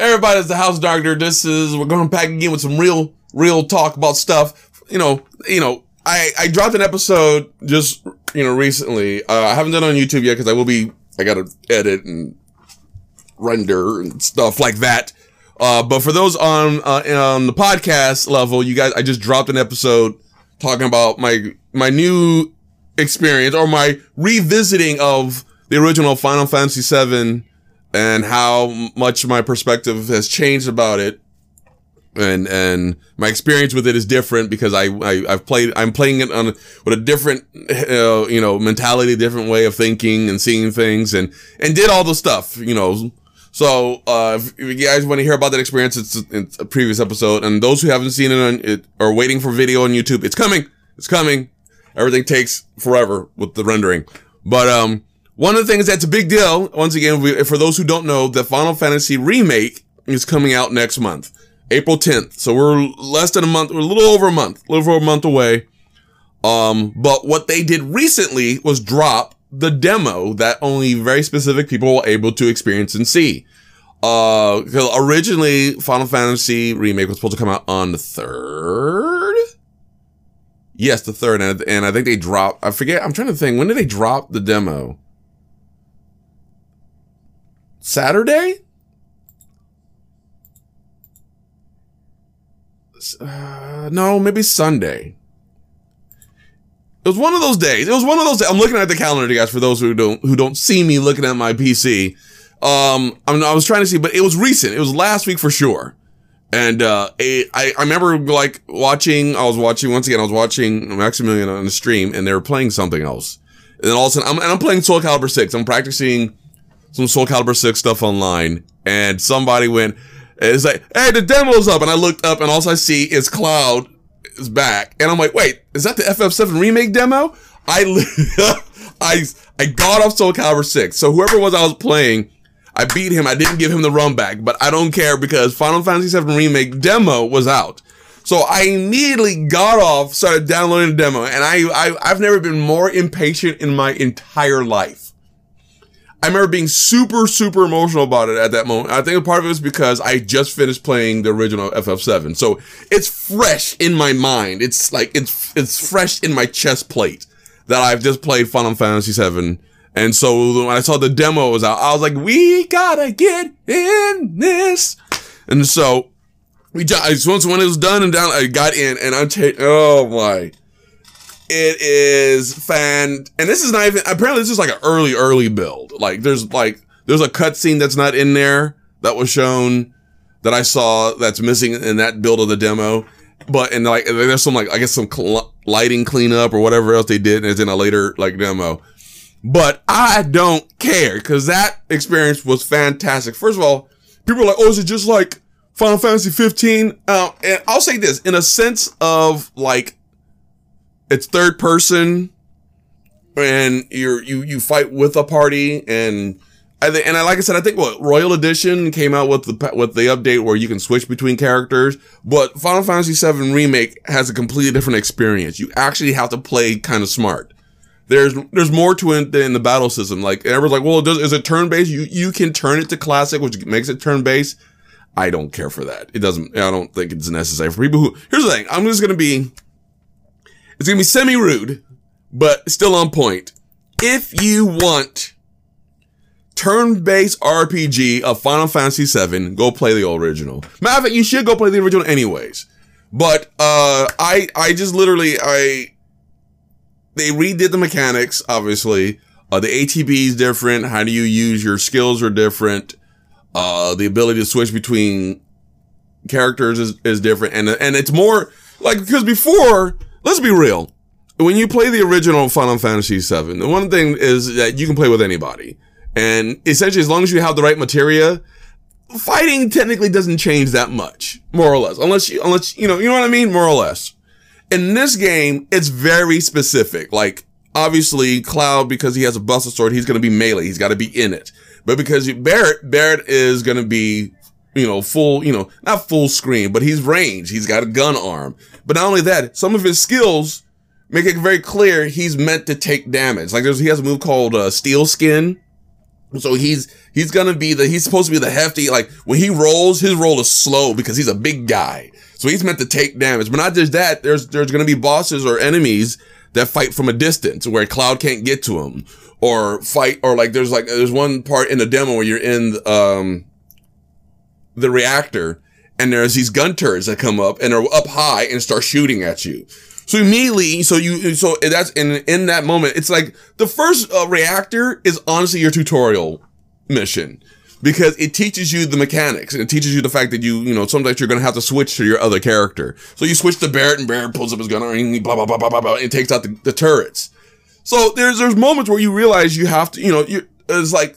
everybody, it's the House Doctor. This is we're going back again with some real, real talk about stuff. You know, you know, I I dropped an episode just you know recently. Uh, I haven't done it on YouTube yet because I will be. I got to edit and render and stuff like that. Uh, but for those on uh, on the podcast level, you guys, I just dropped an episode talking about my my new experience or my revisiting of the original Final Fantasy VII and how much my perspective has changed about it. And, and my experience with it is different because I, I, have played, I'm playing it on with a different, uh, you know, mentality, different way of thinking and seeing things and, and did all the stuff, you know. So, uh, if, you guys want to hear about that experience, it's, it's a previous episode. And those who haven't seen it on it or waiting for video on YouTube, it's coming. It's coming. Everything takes forever with the rendering. But, um, one of the things that's a big deal, once again, we, for those who don't know, the Final Fantasy remake is coming out next month, April 10th. So we're less than a month, we're a little over a month, a little over a month away. Um, but what they did recently was drop the demo that only very specific people were able to experience and see. Uh, originally Final Fantasy remake was supposed to come out on the third. Yes, the third, and, and I think they dropped. I forget. I'm trying to think. When did they drop the demo? Saturday? Uh, no, maybe Sunday. It was one of those days. It was one of those. Days. I'm looking at the calendar, guys. For those who don't who don't see me looking at my PC, um, I, I was trying to see, but it was recent. It was last week for sure. And uh, I I remember like watching. I was watching once again. I was watching Maximilian on the stream, and they were playing something else. And then all of a sudden, I'm, and I'm playing Soul Calibur Six. I'm practicing some Soul Calibur 6 stuff online, and somebody went, it's like, hey, the demo's up. And I looked up, and all I see is Cloud is back. And I'm like, wait, is that the FF7 remake demo? I, I, I got off Soul Calibur 6. So whoever was I was playing, I beat him. I didn't give him the run back, but I don't care because Final Fantasy VII remake demo was out. So I immediately got off, started downloading the demo, and I, I I've never been more impatient in my entire life. I remember being super, super emotional about it at that moment. I think a part of it was because I just finished playing the original FF7. So it's fresh in my mind. It's like, it's, it's fresh in my chest plate that I've just played Final Fantasy VII. And so when I saw the demo was out, I was like, we gotta get in this. And so we just, once when it was done and down, I got in and I'm, ta- oh my. It is fan, and this is not even, apparently this is like an early, early build. Like there's like, there's a cutscene that's not in there that was shown that I saw that's missing in that build of the demo. But, and like, there's some like, I guess some cl- lighting cleanup or whatever else they did, and it's in a later like demo. But I don't care because that experience was fantastic. First of all, people are like, oh, is it just like Final Fantasy 15? Uh, and I'll say this in a sense of like it's third person and you're you you fight with a party and I and I like I said I think what Royal Edition came out with the with the update where you can switch between characters, but Final Fantasy VII remake has a completely different experience. You actually have to play kind of smart. There's there's more to it than the battle system. Like everyone's like, well, it does, is it turn based? You you can turn it to classic, which makes it turn based. I don't care for that. It doesn't. I don't think it's necessary for people who. Here's the thing. I'm just gonna be it's gonna be semi rude, but still on point. If you want turn-based RPG of Final Fantasy VII, go play the original. Fact, you should go play the original anyways. But uh, I I just literally I they redid the mechanics. Obviously, uh, the ATB is different. How do you use your skills are different. Uh, the ability to switch between characters is, is different, and and it's more like because before let's be real. When you play the original Final Fantasy VII, the one thing is that you can play with anybody. And essentially, as long as you have the right materia, fighting technically doesn't change that much, more or less. Unless you, unless, you know, you know what I mean? More or less. In this game, it's very specific. Like, obviously, Cloud, because he has a Buster Sword, he's going to be melee. He's got to be in it. But because Barret, Barret is going to be you know, full, you know, not full screen, but he's range. He's got a gun arm. But not only that, some of his skills make it very clear he's meant to take damage. Like there's, he has a move called uh, Steel Skin, So he's he's gonna be the he's supposed to be the hefty like when he rolls his roll is slow because he's a big guy. So he's meant to take damage. But not just that, there's there's gonna be bosses or enemies that fight from a distance where Cloud can't get to him or fight or like there's like there's one part in the demo where you're in um the reactor and there's these gun turrets that come up and are up high and start shooting at you. So immediately, so you, so that's in, in that moment, it's like the first uh, reactor is honestly your tutorial mission because it teaches you the mechanics and it teaches you the fact that you, you know, sometimes you're going to have to switch to your other character. So you switch to Barret and Barret pulls up his gun and blah, blah, blah, blah, blah, blah, and takes out the, the turrets. So there's, there's moments where you realize you have to, you know, you, it's like,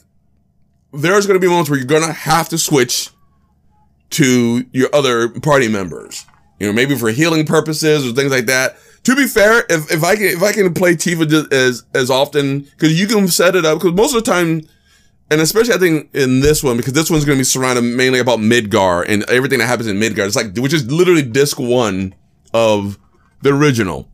there's going to be moments where you're going to have to switch to your other party members. You know, maybe for healing purposes or things like that. To be fair, if, if I can if I can play Tifa as as often because you can set it up because most of the time, and especially I think in this one because this one's going to be surrounded mainly about Midgar and everything that happens in Midgar. It's like which is literally disc one of the original,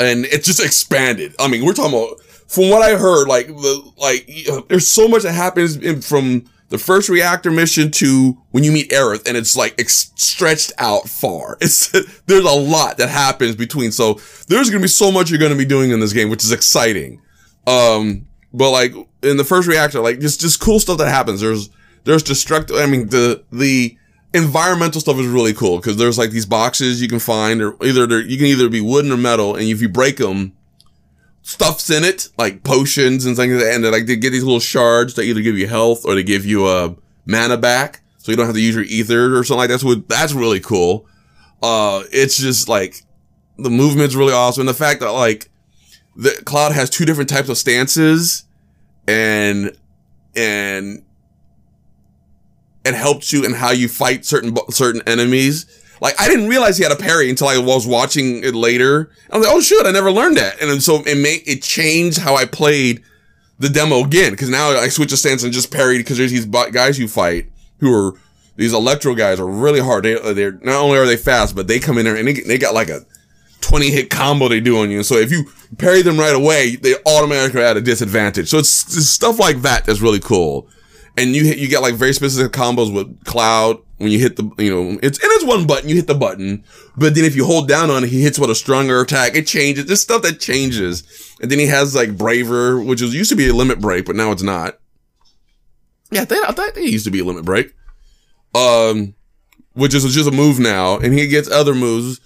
and it's just expanded. I mean, we're talking about from what I heard, like the like there's so much that happens in, from the first reactor mission to when you meet Aerith and it's like ex- stretched out far. It's, there's a lot that happens between. So there's going to be so much you're going to be doing in this game, which is exciting. Um, but like in the first reactor, like just, just cool stuff that happens. There's, there's destructive. I mean, the, the environmental stuff is really cool because there's like these boxes you can find or either you can either be wooden or metal. And if you break them, stuff's in it, like potions and things like that. And like they get these little shards that either give you health or they give you a uh, mana back. So you don't have to use your ether or something like that. So that's really cool. Uh, it's just like the movement's really awesome. And the fact that like the cloud has two different types of stances and, and it helps you in how you fight certain, certain enemies like I didn't realize he had a parry until I was watching it later. I was like, oh shit, I never learned that. And so it made it changed how I played the demo again because now I switch the stance and just parry because there's these guys you fight who are these electro guys are really hard. They uh, they're not only are they fast, but they come in there and they, they got like a 20 hit combo they do on you. So if you parry them right away, they automatically are at a disadvantage. So it's, it's stuff like that that's really cool. And you you get like very specific combos with Cloud when you hit the, you know, it's, and it's one button, you hit the button, but then if you hold down on it, he hits with a stronger attack. It changes. There's stuff that changes. And then he has like Braver, which was used to be a limit break, but now it's not. Yeah, I thought they used to be a limit break. Um, which is just a move now, and he gets other moves.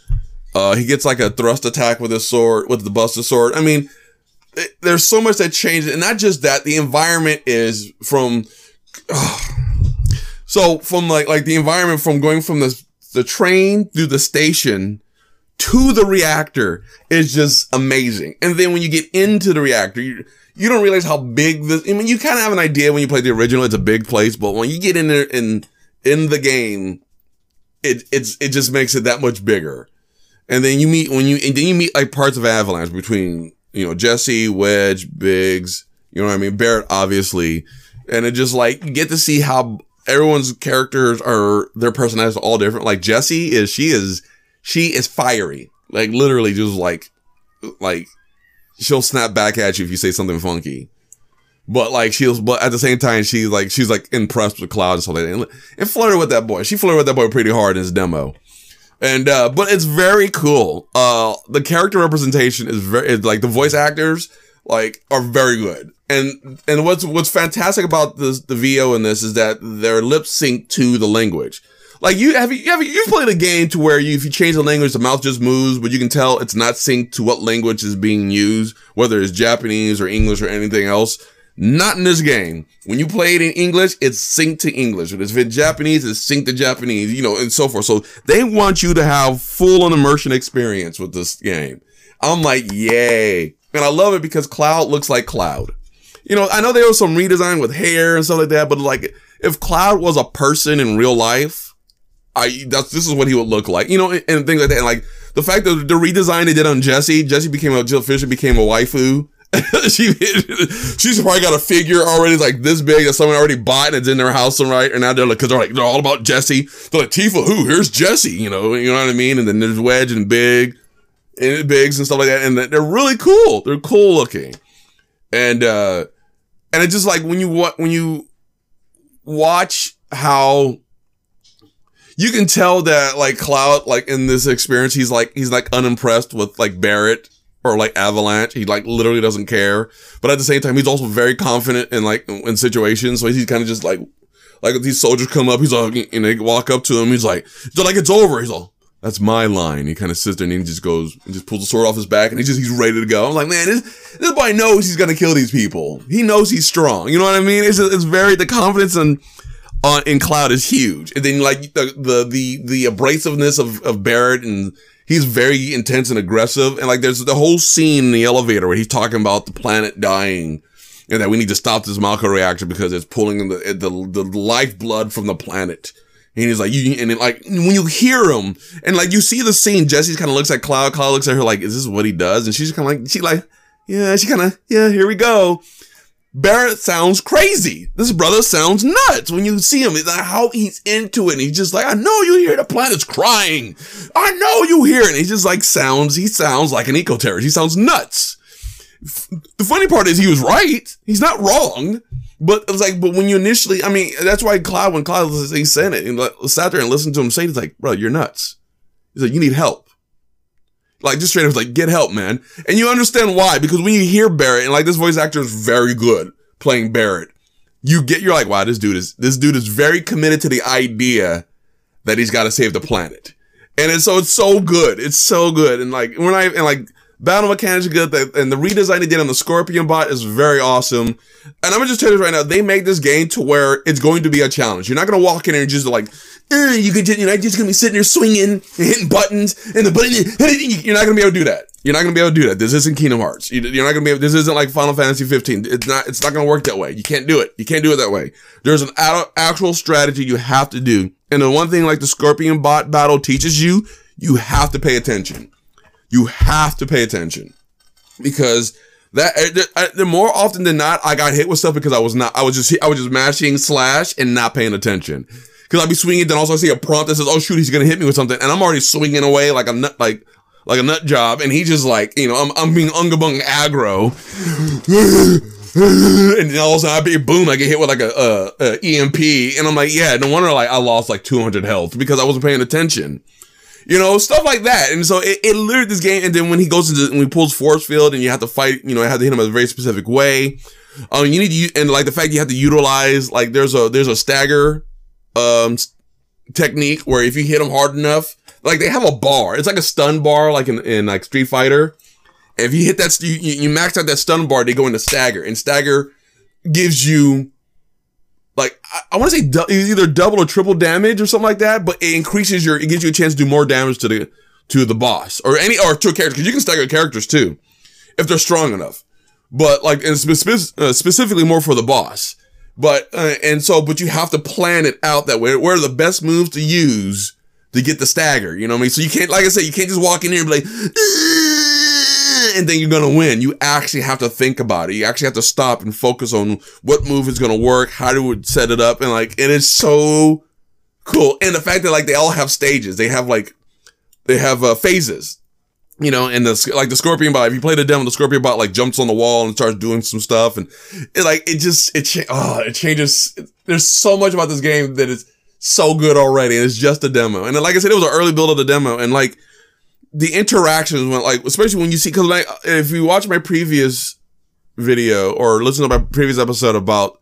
Uh, he gets like a thrust attack with his sword, with the Buster sword. I mean, it, there's so much that changes, and not just that. The environment is from. So from like like the environment from going from the the train through the station to the reactor is just amazing. And then when you get into the reactor, you you don't realize how big this. I mean, you kind of have an idea when you play the original; it's a big place. But when you get in there in in the game, it it's it just makes it that much bigger. And then you meet when you and then you meet like parts of Avalanche between you know Jesse, Wedge, Biggs, you know what I mean, Barret, obviously, and it just like you get to see how everyone's characters are their personalities are all different. Like Jesse is she is she is fiery. Like literally just like like she'll snap back at you if you say something funky. But like she'll but at the same time she's like she's like impressed with Cloud and stuff like that. And, and flirted with that boy. She flirted with that boy pretty hard in his demo. And uh but it's very cool. Uh the character representation is very like the voice actors like are very good. And and what's what's fantastic about this the VO in this is that they're lip sync to the language. Like you have you have you played a game to where you if you change the language the mouth just moves, but you can tell it's not synced to what language is being used, whether it's Japanese or English or anything else. Not in this game. When you play it in English, it's synced to English. If it's in Japanese, it's synced to Japanese, you know, and so forth. So they want you to have full on immersion experience with this game. I'm like, yay. And I love it because Cloud looks like Cloud. You know, I know there was some redesign with hair and stuff like that, but like if Cloud was a person in real life, I that's this is what he would look like. You know, and, and things like that. And like the fact that the redesign they did on Jesse, Jesse became a Jill Fisher became a waifu. she she's probably got a figure already like this big that someone already bought and it's in their house and right. And now they're like, cause they're like, they're all about Jesse. They're like, Tifa, who? Here's Jesse, you know, you know what I mean? And then there's Wedge and Big and Biggs and stuff like that. And they're really cool. They're cool looking. And, uh, And it's just like when you when you watch how you can tell that like Cloud, like in this experience, he's like he's like unimpressed with like Barret or like Avalanche. He like literally doesn't care. But at the same time, he's also very confident in like in situations. So he's kind of just like like these soldiers come up, he's like and they walk up to him, he's like, they're like it's over. He's like, that's my line. He kind of sits there and he just goes and just pulls the sword off his back and he just he's ready to go. I'm like, man, this this boy knows he's gonna kill these people. He knows he's strong. You know what I mean? It's it's very the confidence and on in Cloud is huge. And then like the the the the abrasiveness of of Barret and he's very intense and aggressive. And like there's the whole scene in the elevator where he's talking about the planet dying and that we need to stop this Mako reactor because it's pulling the the the lifeblood from the planet. And he's like, you, and it, like, when you hear him, and like, you see the scene, Jesse kind of looks at Cloud, Cloud looks at her like, is this what he does? And she's kind of like, she like, yeah, she kind of, yeah, here we go. Barret sounds crazy. This brother sounds nuts when you see him. Like how he's into it. And he's just like, I know you hear the planet's crying. I know you hear it. And he just like sounds, he sounds like an eco terrorist. He sounds nuts. The funny part is he was right. He's not wrong. But it's like, but when you initially, I mean, that's why Cloud, when Cloud, he said it and sat there and listened to him say it, it's like, bro, you're nuts. He's like, you need help. Like, just straight up, like, get help, man. And you understand why, because when you hear Barret, and like, this voice actor is very good playing Barret, you get, you're like, wow, this dude is, this dude is very committed to the idea that he's got to save the planet. And it's so, it's so good. It's so good. And like, we're not, and like, Battle mechanics are good, and the redesign they did on the Scorpion bot is very awesome. And I'm gonna just tell you this right now, they made this game to where it's going to be a challenge. You're not gonna walk in and just like, you could, know, just gonna be sitting there swinging and hitting buttons, and the button, you're not gonna be able to do that. You're not gonna be able to do that. This isn't Kingdom Hearts. You're not gonna be able, this isn't like Final Fantasy 15. It's not, it's not gonna work that way. You can't do it. You can't do it that way. There's an actual strategy you have to do. And the one thing like the Scorpion bot battle teaches you, you have to pay attention you have to pay attention. Because that uh, the more often than not, I got hit with stuff because I was not, I was just, I was just mashing slash and not paying attention. Cause I'd be swinging, then also I see a prompt that says, "Oh shoot, he's gonna hit me with something," and I'm already swinging away like a nut, like like a nut job, and he just like, you know, I'm I'm being ungabung aggro, and then all of a sudden I be boom, I get hit with like a, a, a EMP, and I'm like, yeah, no wonder like I lost like 200 health because I wasn't paying attention you know, stuff like that. And so it, it lured this game. And then when he goes into, when he pulls force field and you have to fight, you know, you have to hit him a very specific way. Um, you need to, and like the fact you have to utilize, like there's a, there's a stagger, um, technique where if you hit him hard enough, like they have a bar. It's like a stun bar, like in, in like Street Fighter. If you hit that, you, you max out that stun bar, they go into stagger and stagger gives you like I, I want to say du- either double or triple damage or something like that, but it increases your, it gives you a chance to do more damage to the, to the boss or any, or to a character, cause you can stagger characters too, if they're strong enough. But like, and spe- uh, specifically more for the boss. But, uh, and so, but you have to plan it out that way. Where are the best moves to use to get the stagger? You know what I mean? So you can't, like I said, you can't just walk in here and be like, and then you're going to win. You actually have to think about it. You actually have to stop and focus on what move is going to work, how to set it up. And like, it is so cool. And the fact that like they all have stages, they have like, they have uh, phases, you know, and the, like the scorpion bot, if you play the demo, the scorpion bot like jumps on the wall and starts doing some stuff. And it like, it just, it, cha- oh, it changes. There's so much about this game that is so good already. And it's just a demo. And like I said, it was an early build of the demo. And like, the interactions when like especially when you see because like if you watch my previous video or listen to my previous episode about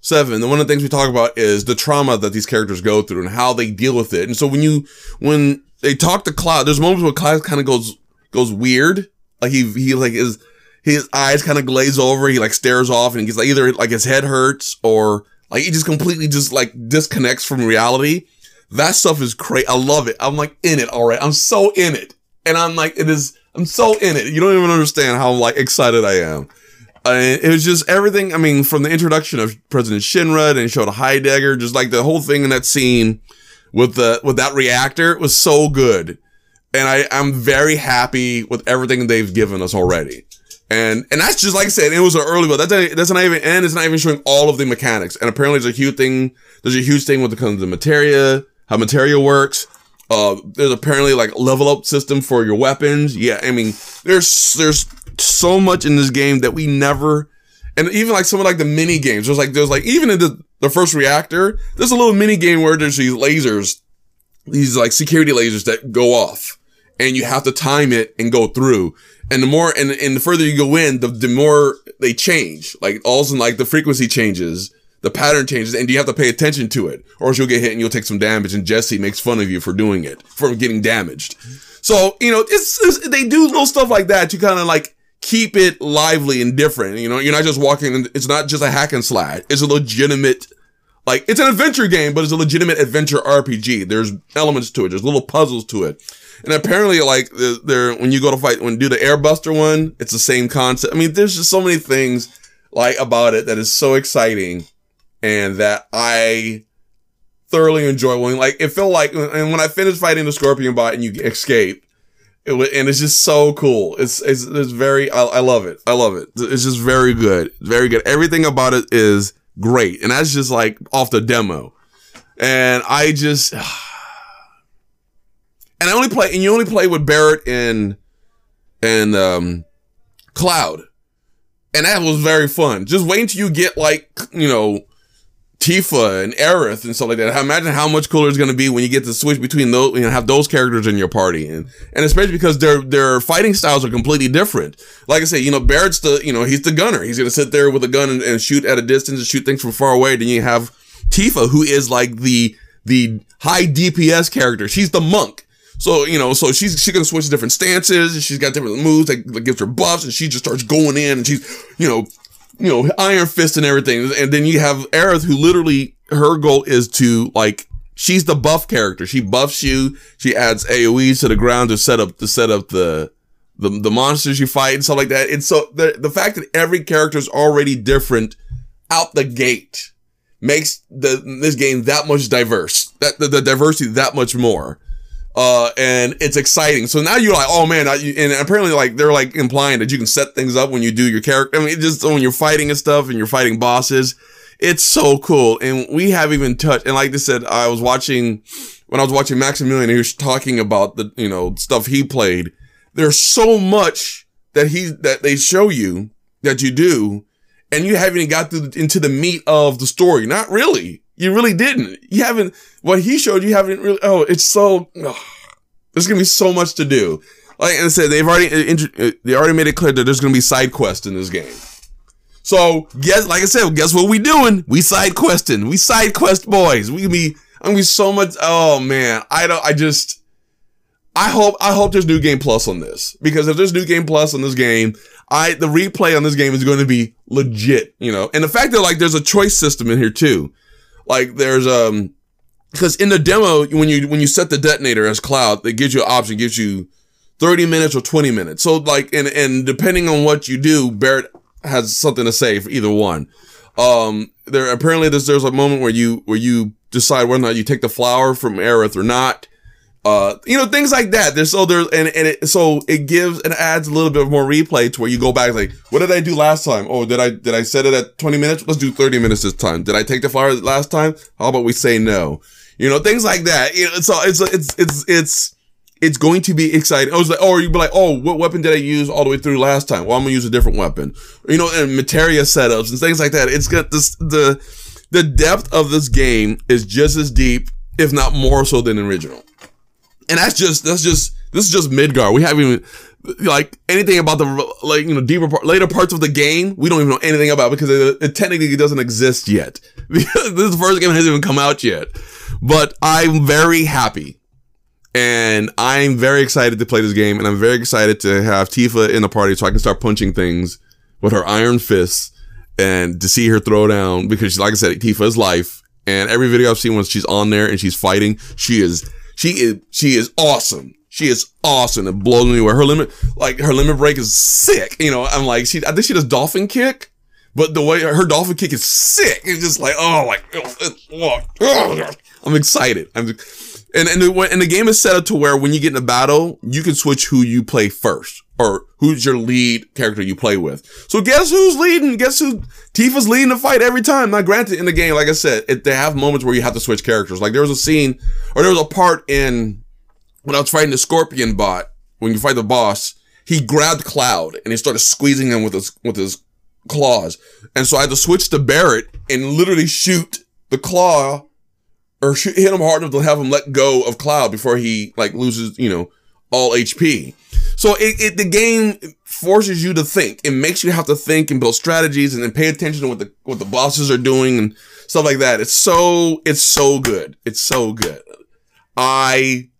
seven one of the things we talk about is the trauma that these characters go through and how they deal with it. And so when you when they talk to cloud there's moments where cloud kind of goes goes weird. Like he he like is his eyes kind of glaze over. He like stares off and he gets like either like his head hurts or like he just completely just like disconnects from reality. That stuff is great i love it. I'm like in it all right. I'm so in it and I'm like, it is, I'm so in it. You don't even understand how like excited I am. Uh, it was just everything. I mean, from the introduction of President Shinra and showed Heidegger, just like the whole thing in that scene with the, with that reactor was so good. And I, I'm very happy with everything they've given us already. And, and that's just like I said, it was an early, but that's, that's not even, and it's not even showing all of the mechanics. And apparently there's a huge thing, there's a huge thing with the, the materia, how materia works. Uh, there's apparently like level up system for your weapons. Yeah, I mean, there's there's so much in this game that we never And even like some of like the mini games, there's like, there's like, even in the, the first reactor, there's a little mini game where there's these lasers, these like security lasers that go off and you have to time it and go through. And the more, and, and the further you go in, the, the more they change. Like all of a sudden, like the frequency changes, the pattern changes, and you have to pay attention to it, or else you'll get hit and you'll take some damage. And Jesse makes fun of you for doing it, for getting damaged. So, you know, it's, it's they do little stuff like that to kind of like keep it lively and different. You know, you're not just walking, it's not just a hack and slide. It's a legitimate, like, it's an adventure game, but it's a legitimate adventure RPG. There's elements to it. There's little puzzles to it. And apparently, like, there, when you go to fight, when you do the Airbuster one, it's the same concept. I mean, there's just so many things, like, about it that is so exciting and that I thoroughly enjoy winning. Like, it felt like, and when I finished fighting the Scorpion bot and you escape, it was, and it's just so cool. It's, it's, it's very, I, I love it. I love it. It's just very good. Very good. Everything about it is great. And that's just like off the demo. And I just, and I only play, and you only play with Barret and, and, um, Cloud. And that was very fun. Just wait until you get like, you know, Tifa and Aerith and stuff like that. Imagine how much cooler it's going to be when you get to switch between those, you know, have those characters in your party. And, and especially because their, their fighting styles are completely different. Like I say, you know, Barret's the, you know, he's the gunner. He's going to sit there with a gun and, and shoot at a distance and shoot things from far away. Then you have Tifa, who is like the, the high DPS character. She's the monk. So, you know, so she's, she's gonna switch different stances. She's got different moves that, that gives her buffs and she just starts going in and she's, you know, you know, Iron Fist and everything. And then you have Aerith who literally, her goal is to like, she's the buff character. She buffs you. She adds AoEs to the ground to set up, to set up the, the, the monsters you fight and stuff like that. And so the, the fact that every character is already different out the gate makes the, this game that much diverse, that the, the diversity that much more. Uh, and it's exciting. So now you're like, oh man, I, and apparently like they're like implying that you can set things up when you do your character. I mean, just when you're fighting and stuff and you're fighting bosses, it's so cool. And we have even touched, and like I said, I was watching, when I was watching Maximilian, he was talking about the, you know, stuff he played. There's so much that he, that they show you that you do, and you haven't even got into the meat of the story. Not really. You really didn't. You haven't, what he showed you haven't really, oh, it's so, oh, there's going to be so much to do. Like I said, they've already, uh, they already made it clear that there's going to be side quests in this game. So guess, like I said, guess what we doing? We side questing. We side quest boys. We be, I'm gonna be so much, oh man, I don't, I just, I hope, I hope there's new game plus on this because if there's new game plus on this game, I, the replay on this game is going to be legit, you know, and the fact that like there's a choice system in here too. Like there's um because in the demo when you when you set the detonator as cloud, it gives you an option, gives you 30 minutes or 20 minutes. So like and and depending on what you do, Barret has something to say for either one. Um there apparently there's there's a moment where you where you decide whether or not you take the flower from Aerith or not. Uh, you know, things like that. There's so there's, and, and it, so it gives and adds a little bit more replay to where you go back, like, what did I do last time? Oh, did I, did I set it at 20 minutes? Let's do 30 minutes this time. Did I take the flower last time? How about we say no? You know, things like that. You know, so it's, it's, it's, it's, it's going to be exciting. I was like, oh, you'd be like, oh, what weapon did I use all the way through last time? Well, I'm gonna use a different weapon. You know, and materia setups and things like that. It's got this, the, the depth of this game is just as deep, if not more so than original. And that's just, that's just, this is just Midgar. We haven't even, like, anything about the, like, you know, deeper part, later parts of the game, we don't even know anything about because it, it technically doesn't exist yet. This first game hasn't even come out yet. But I'm very happy. And I'm very excited to play this game. And I'm very excited to have Tifa in the party so I can start punching things with her iron fists and to see her throw down because, like I said, Tifa is life. And every video I've seen when she's on there and she's fighting, she is she is she is awesome. She is awesome. It blows me away. Her limit, like her limit break is sick. You know, I'm like, she, I think she does dolphin kick, but the way her dolphin kick is sick. It's just like, oh, like, I'm excited. I'm, and, and the, and the game is set up to where when you get in a battle, you can switch who you play first or who's your lead character you play with. So guess who's leading? Guess who? Tifa's leading the fight every time. Now, granted, in the game, like I said, it, they have moments where you have to switch characters. Like there was a scene, or there was a part in when I was fighting the Scorpion bot. When you fight the boss, he grabbed Cloud and he started squeezing him with his with his claws. And so I had to switch to Barret and literally shoot the claw or shoot, hit him hard enough to have him let go of Cloud before he like loses, you know, all HP. So it, it the game forces you to think. It makes you have to think and build strategies and then pay attention to what the what the bosses are doing and stuff like that. It's so it's so good. It's so good. I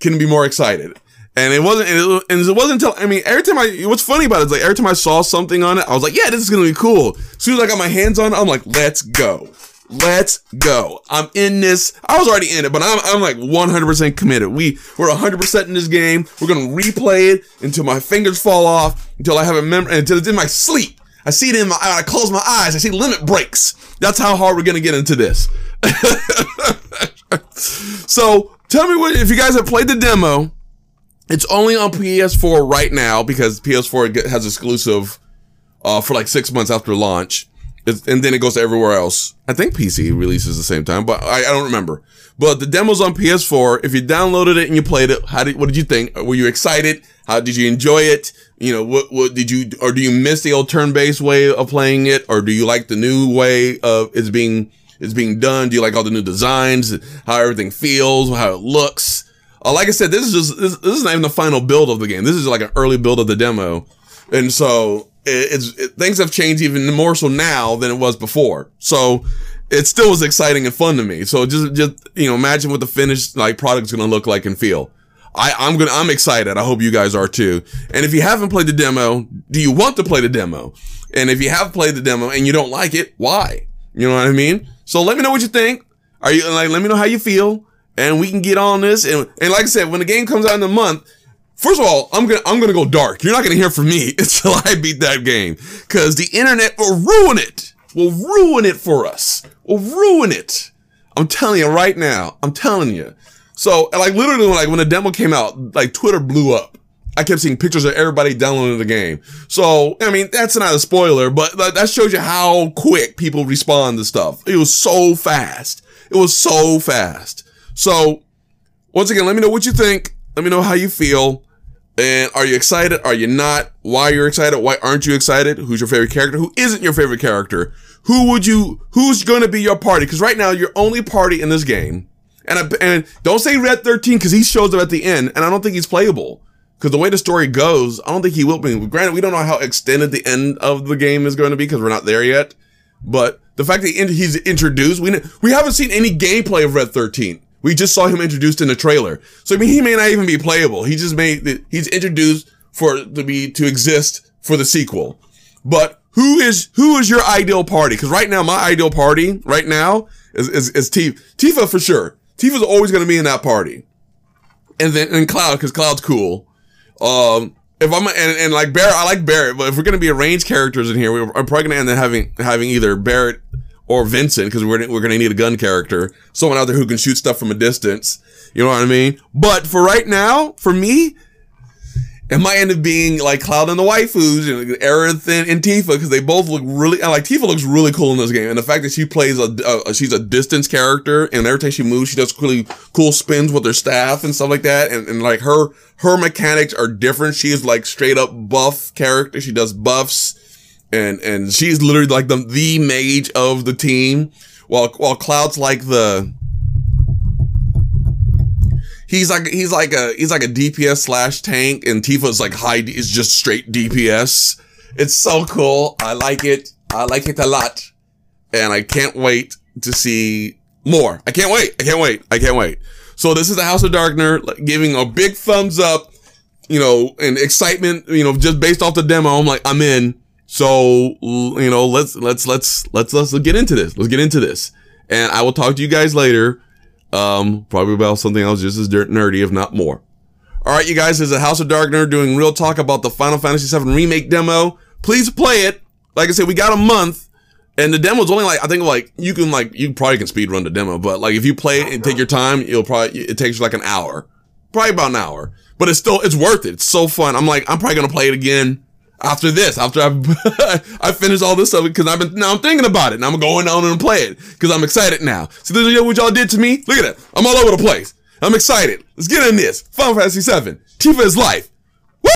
can be more excited. And it wasn't, and it, wasn't until, I mean, every time I, what's funny about it is like every time I saw something on it, I was like, yeah, this is to be cool. As soon as I got my hands on it, I'm like, let's go. Let's go. I'm in this. I was already in it, but I'm, I'm like 100% committed. We, we're 100% in this game. We're going to replay it until my fingers fall off, until I have a memory, until it's in my sleep. I see it in my, I close my eyes. I see limit breaks. That's how hard we're going to get into this. so tell me what, if you guys have played the demo, it's only on PS4 right now because PS4 has exclusive uh, for like six months after launch. It's, and then it goes to everywhere else. I think PC releases the same time, but I, I, don't remember. But the demo's on PS4. If you downloaded it and you played it, how did what did you think? Were you excited? How did you enjoy it? You know, what what did you or do you miss the old turn-based way of playing it, or do you like the new way of it's being it's being done? Do you like all the new designs, how everything feels, how it looks? Uh, like I said, this is just this, this, is not even the final build of the game. This is like an early build of the demo, and so it's it, things have changed even more so now than it was before. So it still was exciting and fun to me. So just just you know, imagine what the finished like product's gonna look like and feel. I, I'm gonna I'm excited. I hope you guys are too. And if you haven't played the demo, do you want to play the demo? And if you have played the demo and you don't like it, why? You know what I mean? So let me know what you think. Are you like let me know how you feel and we can get on this. And, and like I said, when the game comes out in a month, first of all, I'm gonna I'm gonna go dark. You're not gonna hear from me until I beat that game because the internet will ruin it. Will ruin it for us. Will ruin it. I'm telling you right now. I'm telling you. So like literally when like when the demo came out, like Twitter blew up. I kept seeing pictures of everybody downloading the game. So, I mean, that's not a spoiler, but that shows you how quick people respond to stuff. It was so fast. It was so fast. So, once again, let me know what you think. Let me know how you feel. And are you excited? Are you not? Why you're excited? Why aren't you excited? Who's your favorite character? Who isn't your favorite character? Who would you, who's to be your party? Cause right now you're only party in this game. And I, and don't say Red 13 cause he shows up at the end and I don't think he's playable. Cause the way the story goes, I don't think he will be. Granted, we don't know how extended the end of the game is going to be because we're not there yet. But the fact that he's introduced, we, we haven't seen any gameplay of Red 13. We just saw him introduced in the trailer. So I mean, he may not even be playable. He just made, he's introduced for, to be, to exist for the sequel. But who is, who is your ideal party? Cause right now, my ideal party right now is, is, is Tifa. Tifa for sure. Tifa's always going to be in that party. And then, and Cloud, cause Cloud's cool. Um, if I'm, and, and like Barret, I like Barret, but if we're to be arranged characters in here, we're, I'm probably to end up having, having either Barret or Vincent because we're we're gonna need a gun character, someone out there who can shoot stuff from a distance. You know what I mean? But for right now, for me, it might end up being like Cloud and the waifus, you know, Aerith and, and Tifa, because they both look really, and like Tifa looks really cool in this game. And the fact that she plays a, a, she's a distance character and every time she moves, she does really cool spins with her staff and stuff like that. And, and like her, her mechanics are different. She is like straight up buff character. She does buffs and and she's literally like the the mage of the team, while while Cloud's like the he's like he's like a he's like a DPS slash tank, and Tifa's like high is just straight DPS. It's so cool. I like it. I like it a lot, and I can't wait to see more. I can't wait. I can't wait. I can't wait. So this is the House of Darkner giving a big thumbs up, you know, and excitement, you know, just based off the demo. I'm like, I'm in. So, you know, let's, let's, let's, let's, let's get into this. Let's get into this. And I will talk to you guys later. Um, probably about something else just as dirt nerdy, if not more. All right, you guys, this is a House of Darkner doing real talk about the Final Fantasy VII Remake demo. Please play it. Like I said, we got a month. And the demo's only like, I think like, you can like, you probably can speed run the demo, but like if you play it and take your time, it'll probably, it takes you like an hour. Probably about an hour. But it's still, it's worth it. It's so fun. I'm like, I'm probably gonna play it again after this, after I've I finished all this stuff because I've been now I'm thinking about it and I'm going on and play it because I'm excited now. See this is what y'all did to me? Look at that. I'm all over the place. I'm excited. Let's get in this. Final Fantasy 7. Tifa is life.